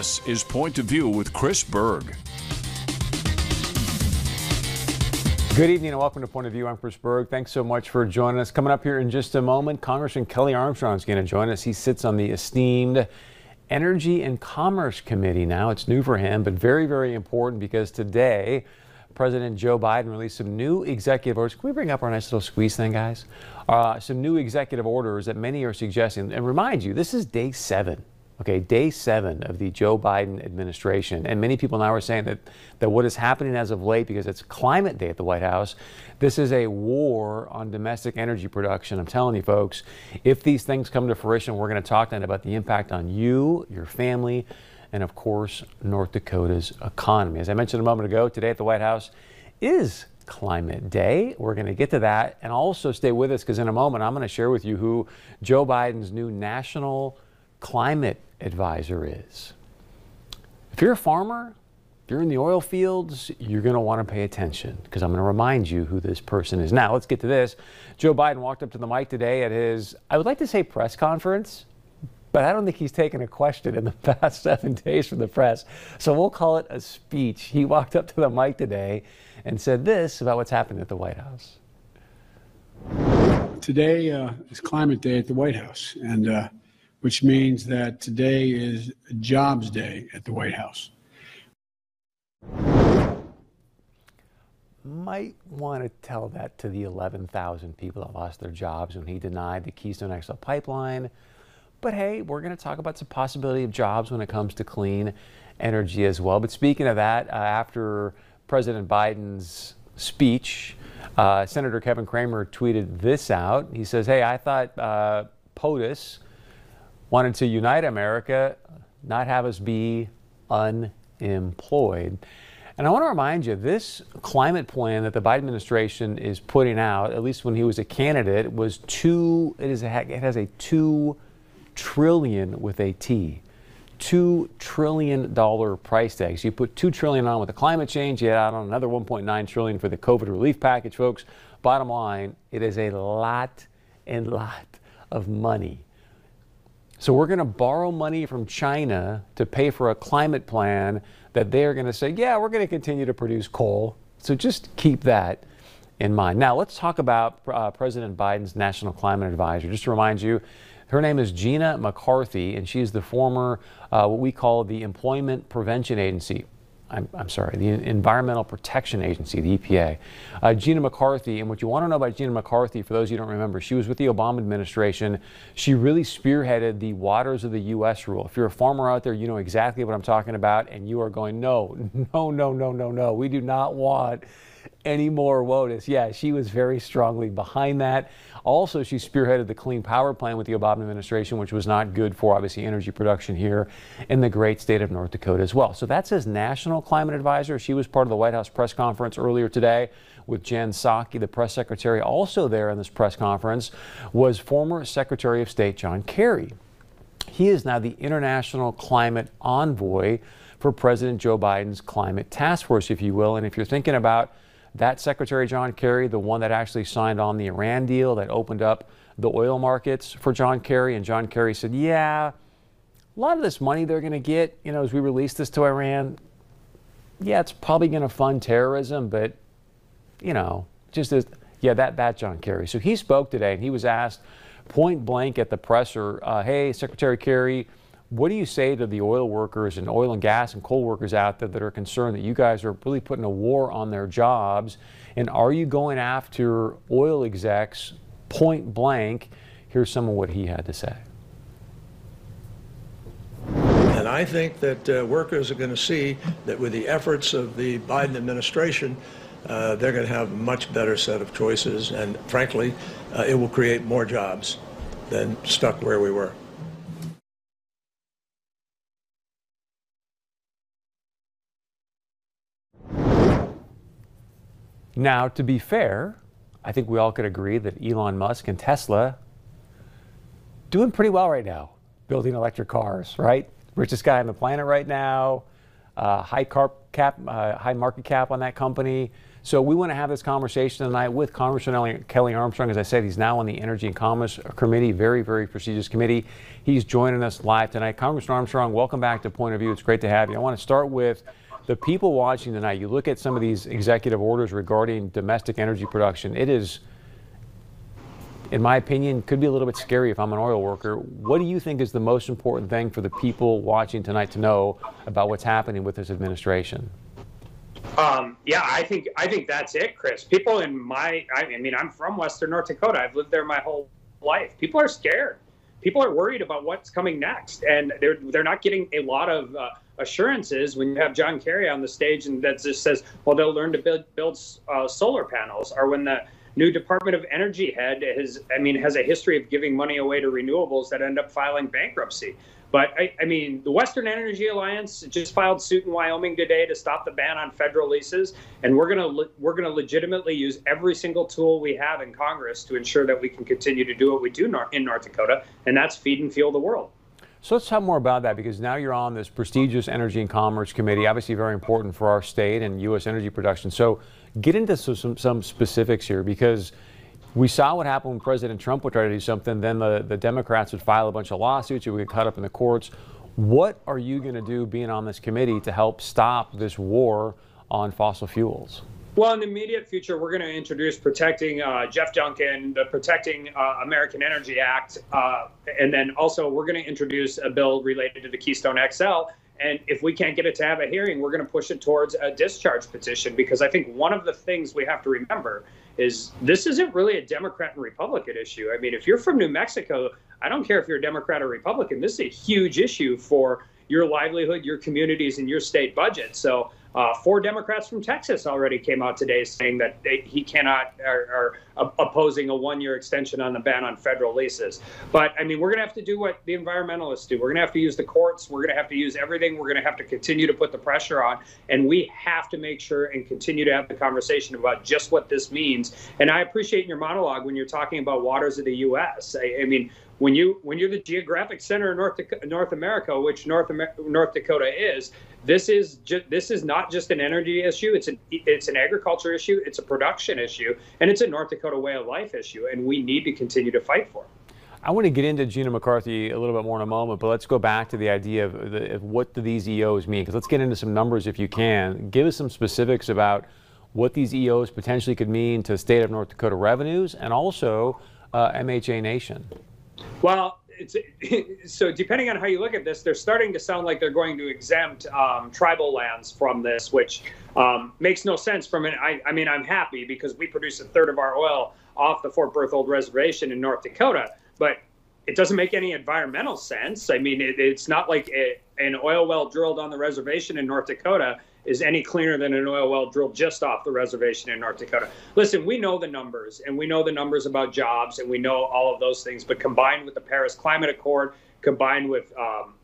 This is Point of View with Chris Berg. Good evening and welcome to Point of View. I'm Chris Berg. Thanks so much for joining us. Coming up here in just a moment, Congressman Kelly Armstrong is going to join us. He sits on the esteemed Energy and Commerce Committee now. It's new for him, but very, very important because today President Joe Biden released some new executive orders. Can we bring up our nice little squeeze thing, guys? Uh, some new executive orders that many are suggesting. And remind you, this is day seven Okay, day seven of the Joe Biden administration. And many people now are saying that, that what is happening as of late, because it's climate day at the White House, this is a war on domestic energy production. I'm telling you, folks, if these things come to fruition, we're going to talk then about the impact on you, your family, and of course, North Dakota's economy. As I mentioned a moment ago, today at the White House is Climate Day. We're going to get to that and also stay with us because in a moment I'm going to share with you who Joe Biden's new national climate advisor is. If you're a farmer, you're in the oil fields, you're going to want to pay attention because I'm going to remind you who this person is. Now, let's get to this. Joe Biden walked up to the mic today at his, I would like to say press conference, but I don't think he's taken a question in the past seven days from the press. So we'll call it a speech. He walked up to the mic today and said this about what's happening at the White House. Today uh, is Climate Day at the White House. And uh, which means that today is Jobs Day at the White House. Might want to tell that to the 11,000 people that lost their jobs when he denied the Keystone XL pipeline. But hey, we're going to talk about the possibility of jobs when it comes to clean energy as well. But speaking of that, uh, after President Biden's speech, uh, Senator Kevin Cramer tweeted this out. He says, Hey, I thought uh, POTUS wanted to unite America, not have us be unemployed. And I want to remind you, this climate plan that the Biden administration is putting out, at least when he was a candidate, was two. It is a, it has a two trillion with a T, two trillion dollar price tag. So you put two trillion on with the climate change, you add on another 1.9 trillion for the COVID relief package, folks. Bottom line, it is a lot and lot of money so we're going to borrow money from China to pay for a climate plan that they're going to say, yeah, we're going to continue to produce coal. So just keep that in mind. Now, let's talk about uh, President Biden's National Climate Advisor. Just to remind you, her name is Gina McCarthy, and she's the former, uh, what we call the Employment Prevention Agency. I'm, I'm, sorry, the Environmental Protection Agency, the EPA. Uh, Gina McCarthy, and what you want to know about Gina McCarthy, for those you don't remember, she was with the Obama administration. She really spearheaded the waters of the U.S. rule. If you're a farmer out there, you know exactly what I'm talking about, and you are going, no, no, no, no, no, no. We do not want any more WOTUS. Yeah, she was very strongly behind that. Also, she spearheaded the Clean Power Plan with the Obama administration, which was not good for obviously energy production here in the great state of North Dakota as well. So that's his national climate advisor. She was part of the White House press conference earlier today with Jen Psaki, the press secretary. Also there in this press conference was former Secretary of State John Kerry. He is now the international climate envoy for President Joe Biden's climate task force, if you will. And if you're thinking about that Secretary John Kerry, the one that actually signed on the Iran deal that opened up the oil markets for John Kerry. And John Kerry said, yeah, a lot of this money they're going to get, you know, as we release this to Iran, yeah, it's probably going to fund terrorism, but, you know, just as, yeah, that, that John Kerry. So he spoke today and he was asked point blank at the presser, uh, hey, Secretary Kerry, what do you say to the oil workers and oil and gas and coal workers out there that are concerned that you guys are really putting a war on their jobs? And are you going after oil execs point blank? Here's some of what he had to say. And I think that uh, workers are going to see that with the efforts of the Biden administration, uh, they're going to have a much better set of choices. And frankly, uh, it will create more jobs than stuck where we were. Now, to be fair, I think we all could agree that Elon Musk and Tesla doing pretty well right now, building electric cars, right? Richest guy on the planet right now, uh, high cap, uh, high market cap on that company. So we want to have this conversation tonight with Congressman Kelly Armstrong. As I said, he's now on the Energy and Commerce Committee, very, very prestigious committee. He's joining us live tonight. Congressman Armstrong, welcome back to Point of View. It's great to have you. I want to start with the people watching tonight. You look at some of these executive orders regarding domestic energy production. It is in my opinion, could be a little bit scary if I'm an oil worker. What do you think is the most important thing for the people watching tonight to know about what's happening with this administration? Um, yeah, I think I think that's it, Chris. People in my, I mean, I'm from Western North Dakota. I've lived there my whole life. People are scared. People are worried about what's coming next, and they're they're not getting a lot of uh, assurances when you have John Kerry on the stage and that just says, well, they'll learn to build build uh, solar panels, or when the new Department of Energy head has, I mean, has a history of giving money away to renewables that end up filing bankruptcy. But I, I, mean, the Western Energy Alliance just filed suit in Wyoming today to stop the ban on federal leases, and we're gonna le- we're gonna legitimately use every single tool we have in Congress to ensure that we can continue to do what we do in North Dakota, and that's feed and fuel the world. So let's talk more about that because now you're on this prestigious Energy and Commerce Committee, obviously very important for our state and U.S. energy production. So get into some, some specifics here because we saw what happened when President Trump would try to do something. Then the, the Democrats would file a bunch of lawsuits. It would get caught up in the courts. What are you going to do being on this committee to help stop this war on fossil fuels? Well, in the immediate future, we're going to introduce protecting uh, Jeff Duncan, the Protecting uh, American Energy Act, uh, and then also we're going to introduce a bill related to the Keystone XL. And if we can't get it to have a hearing, we're going to push it towards a discharge petition because I think one of the things we have to remember is this isn't really a Democrat and Republican issue. I mean, if you're from New Mexico, I don't care if you're a Democrat or Republican, this is a huge issue for your livelihood, your communities, and your state budget. So uh, four Democrats from Texas already came out today saying that they, he cannot are, opposing a one-year extension on the ban on federal leases. But I mean, we're going to have to do what the environmentalists do. We're going to have to use the courts. We're going to have to use everything. We're going to have to continue to put the pressure on, and we have to make sure and continue to have the conversation about just what this means. And I appreciate your monologue when you're talking about waters of the U.S. I, I mean, when you when you're the geographic center of North North America, which North Amer- North Dakota is, this is ju- this is not just an energy issue. It's an it's an agriculture issue. It's a production issue, and it's a North Dakota way of life issue. And we need to continue to fight for. It. I want to get into Gina McCarthy a little bit more in a moment, but let's go back to the idea of, the, of what do these EOs mean? Because let's get into some numbers if you can. Give us some specifics about what these EOs potentially could mean to state of North Dakota revenues and also uh, MHA Nation. Well, so depending on how you look at this, they're starting to sound like they're going to exempt um, tribal lands from this, which um, makes no sense. From an, I, I mean, I'm happy because we produce a third of our oil off the Fort Berthold Reservation in North Dakota, but it doesn't make any environmental sense. I mean, it, it's not like an oil well drilled on the reservation in North Dakota is any cleaner than an oil well drilled just off the reservation in North Dakota. Listen, we know the numbers and we know the numbers about jobs and we know all of those things, but combined with the Paris Climate Accord, combined with um,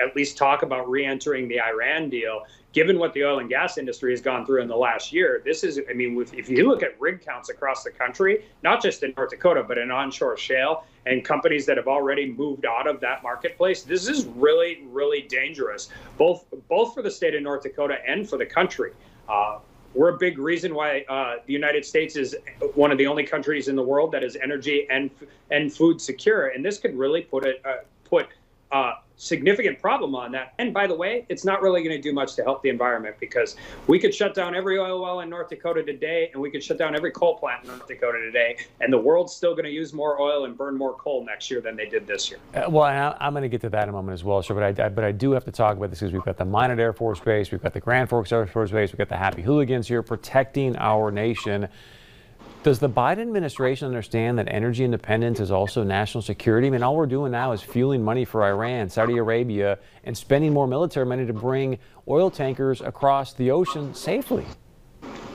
at least talk about re-entering the Iran deal, given what the oil and gas industry has gone through in the last year, this is, I mean, if you look at rig counts across the country, not just in North Dakota, but in onshore shale and companies that have already moved out of that marketplace, this is really, really dangerous, both both for the state of North Dakota and for the country. Uh, we're a big reason why uh, the United States is one of the only countries in the world that is energy and and food secure, and this could really put it uh, put uh, significant problem on that. And by the way, it's not really going to do much to help the environment because we could shut down every oil well in North Dakota today, and we could shut down every coal plant in North Dakota today, and the world's still going to use more oil and burn more coal next year than they did this year. Uh, well, I, am going to get to that in a moment as well, sure. But I, but I do have to talk about this because we've got the Minot Air Force Base, we've got the Grand Forks Air Force Base, we've got the Happy Hooligans here protecting our nation. Does the Biden administration understand that energy independence is also national security? I mean, all we're doing now is fueling money for Iran, Saudi Arabia, and spending more military money to bring oil tankers across the ocean safely.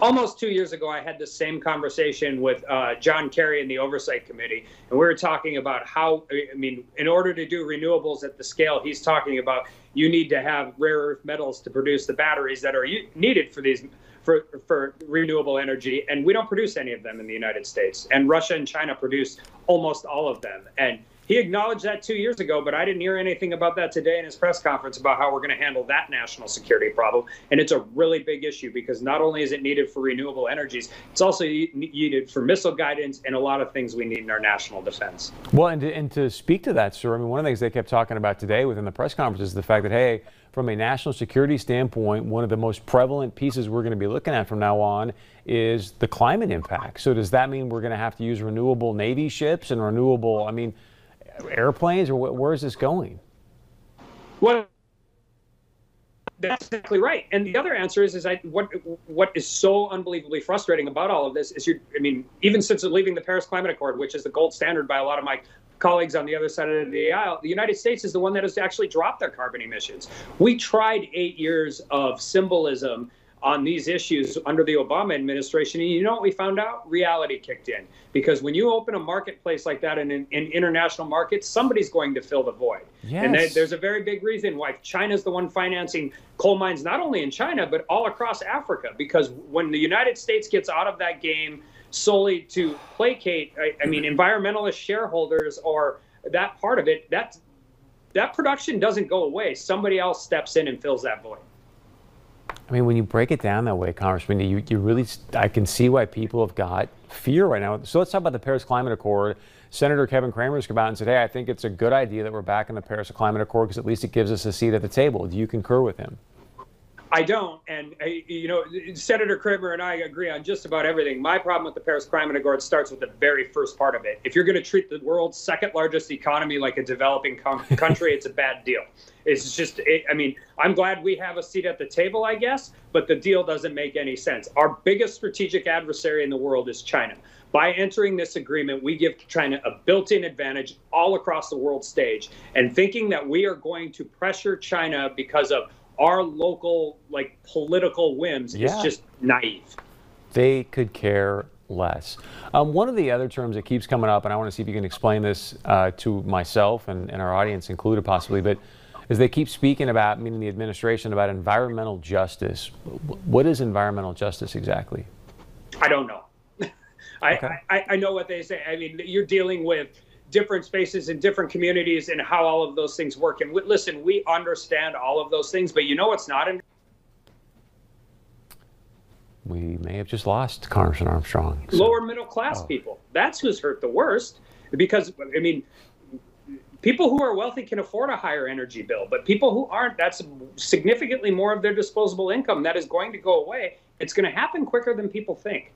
Almost two years ago, I had the same conversation with uh, John Kerry in the Oversight Committee, and we were talking about how, I mean, in order to do renewables at the scale he's talking about, you need to have rare earth metals to produce the batteries that are needed for these for, for renewable energy, and we don't produce any of them in the United States. And Russia and China produce almost all of them. And he acknowledged that two years ago, but I didn't hear anything about that today in his press conference about how we're going to handle that national security problem. And it's a really big issue because not only is it needed for renewable energies, it's also needed for missile guidance and a lot of things we need in our national defense. Well, and to, and to speak to that, sir, I mean, one of the things they kept talking about today within the press conference is the fact that, hey, from a national security standpoint, one of the most prevalent pieces we're going to be looking at from now on is the climate impact. So does that mean we're going to have to use renewable Navy ships and renewable, I mean, airplanes, or where is this going? Well, that's exactly right. And the other answer is, is I, what what is so unbelievably frustrating about all of this is you I mean, even since leaving the Paris Climate Accord, which is the gold standard by a lot of my colleagues on the other side of the aisle, the United States is the one that has actually dropped their carbon emissions. We tried eight years of symbolism on these issues under the Obama administration. And you know what we found out? Reality kicked in. Because when you open a marketplace like that in, an in international market, somebody's going to fill the void. Yes. And they, there's a very big reason why China's the one financing coal mines, not only in China, but all across Africa. Because when the United States gets out of that game solely to placate, I, I mean, environmentalist shareholders or that part of it, that, that production doesn't go away. Somebody else steps in and fills that void. I mean, when you break it down that way, Congressman, you, you really, I can see why people have got fear right now. So let's talk about the Paris Climate Accord. Senator Kevin Cramer has come out and said, hey, I think it's a good idea that we're back in the Paris Climate Accord because at least it gives us a seat at the table. Do you concur with him? I don't, and uh, you know, Senator Cramer and I agree on just about everything. My problem with the Paris Climate Accord starts with the very first part of it. If you're going to treat the world's second largest economy like a developing country, it's a bad deal. It's just, it, I mean, I'm glad we have a seat at the table, I guess, but the deal doesn't make any sense. Our biggest strategic adversary in the world is China. By entering this agreement, we give China a built in advantage all across the world stage. And thinking that we are going to pressure China because of our local like political whims yeah. is just naive. They could care less. Um, one of the other terms that keeps coming up, and I want to see if you can explain this uh, to myself and, and our audience included possibly, but is they keep speaking about, meaning the administration, about environmental justice. What is environmental justice exactly? I don't know. I, okay. I, I know what they say. I mean, you're dealing with different spaces in different communities and how all of those things work. And we, listen, we understand all of those things, but you know what's not in. We may have just lost Congressman Armstrong. So. Lower middle class oh. people. That's who's hurt the worst. Because, I mean, people who are wealthy can afford a higher energy bill, but people who aren't, that's significantly more of their disposable income that is going to go away. It's going to happen quicker than people think.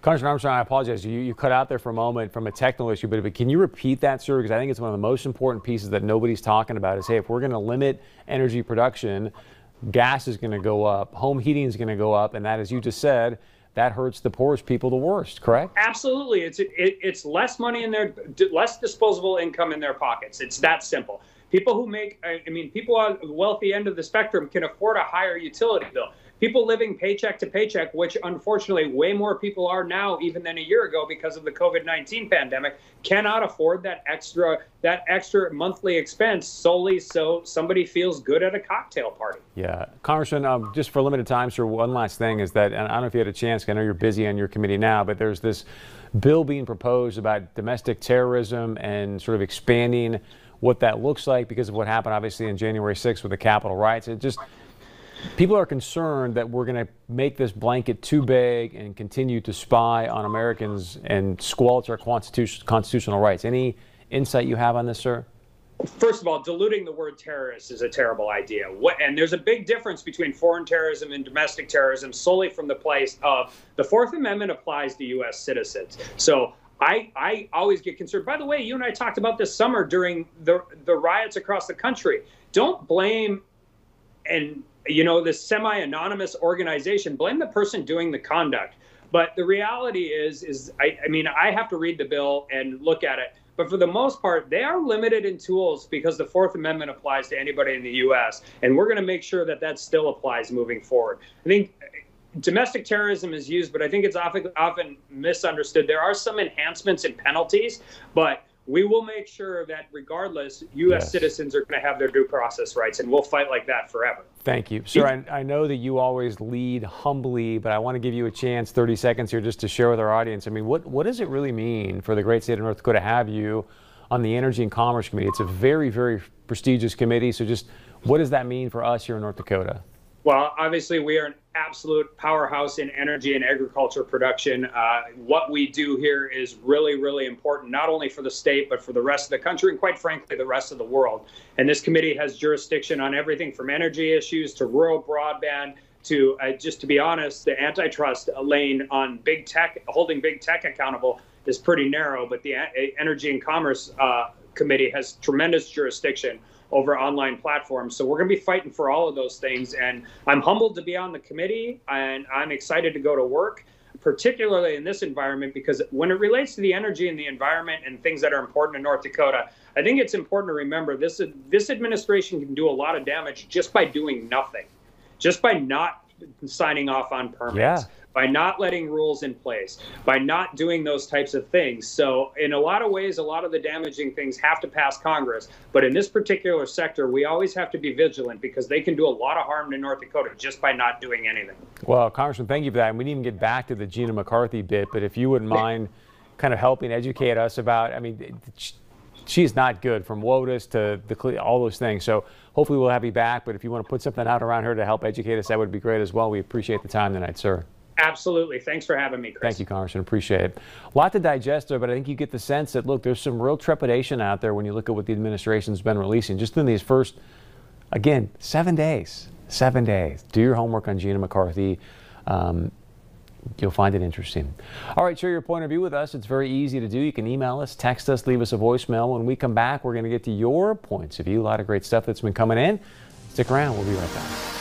Congressman Armstrong, I apologize. You, you cut out there for a moment from a technical issue, but can you repeat that, sir? Because I think it's one of the most important pieces that nobody's talking about is, hey, if we're going to limit energy production, gas is going to go up, home heating is going to go up, and that, as you just said, that hurts the poorest people the worst, correct? Absolutely. It's, it, it's less money in their, less disposable income in their pockets. It's that simple. People who make, I mean, people on the wealthy end of the spectrum can afford a higher utility bill people living paycheck to paycheck, which unfortunately way more people are now even than a year ago because of the COVID-19 pandemic, cannot afford that extra that extra monthly expense solely so somebody feels good at a cocktail party. Yeah, Congressman, um, just for limited time, sir, one last thing is that, and I don't know if you had a chance, I know you're busy on your committee now, but there's this bill being proposed about domestic terrorism and sort of expanding what that looks like because of what happened obviously on January 6th with the Capitol riots. It just People are concerned that we're going to make this blanket too big and continue to spy on Americans and squelch our constitution, constitutional rights. Any insight you have on this, sir? First of all, diluting the word terrorist is a terrible idea. What, and there's a big difference between foreign terrorism and domestic terrorism solely from the place of the Fourth Amendment applies to U.S. citizens. So I, I always get concerned. By the way, you and I talked about this summer during the, the riots across the country. Don't blame and you know, this semi-anonymous organization, blame the person doing the conduct. But the reality is, is I, I mean, I have to read the bill and look at it. But for the most part, they are limited in tools because the Fourth Amendment applies to anybody in the U.S. And we're going to make sure that that still applies moving forward. I think uh, domestic terrorism is used, but I think it's often, often misunderstood. There are some enhancements and penalties, but we will make sure that regardless, U.S. Yes. citizens are going to have their due process rights, and we'll fight like that forever. Thank you. Sir, I, I, know that you always lead humbly, but I want to give you a chance, 30 seconds here, just to share with our audience. I mean, what, what does it really mean for the great state of North Dakota to have you on the Energy and Commerce Committee. It's a very, very prestigious committee. So, just what does that mean for us here in North Dakota? Well, obviously, we are an absolute powerhouse in energy and agriculture production. Uh, what we do here is really, really important, not only for the state, but for the rest of the country and, quite frankly, the rest of the world. And this committee has jurisdiction on everything from energy issues to rural broadband to, uh, just to be honest, the antitrust lane on big tech, holding big tech accountable is pretty narrow, but the Energy and Commerce uh, Committee has tremendous jurisdiction over online platforms. So we're going to be fighting for all of those things. And I'm humbled to be on the committee and I'm excited to go to work, particularly in this environment, because when it relates to the energy and the environment and things that are important in North Dakota, I think it's important to remember this, this administration can do a lot of damage just by doing nothing, just by not signing off on permits. Yeah by not letting rules in place, by not doing those types of things. So, in a lot of ways, a lot of the damaging things have to pass Congress. But in this particular sector, we always have to be vigilant because they can do a lot of harm to North Dakota just by not doing anything. Well, Congressman, thank you for that. And we didn't even get back to the Gina McCarthy bit, but if you wouldn't mind kind of helping educate us about, I mean, she's not good from WOTUS to the all those things. So hopefully we'll have you back. But if you want to put something out around her to help educate us, that would be great as well. We appreciate the time tonight, sir. Absolutely. Thanks for having me, Chris. Thank you, Congressman. Appreciate it. A lot to digest there, but I think you get the sense that, look, there's some real trepidation out there when you look at what the administration's been releasing just in these first, again, seven days. Seven days. Do your homework on Gina McCarthy. Um, you'll find it interesting. All right, share your point of view with us. It's very easy to do. You can email us, text us, leave us a voicemail. When we come back, we're going to get to your points of view. A lot of great stuff that's been coming in. Stick around. We'll be right back.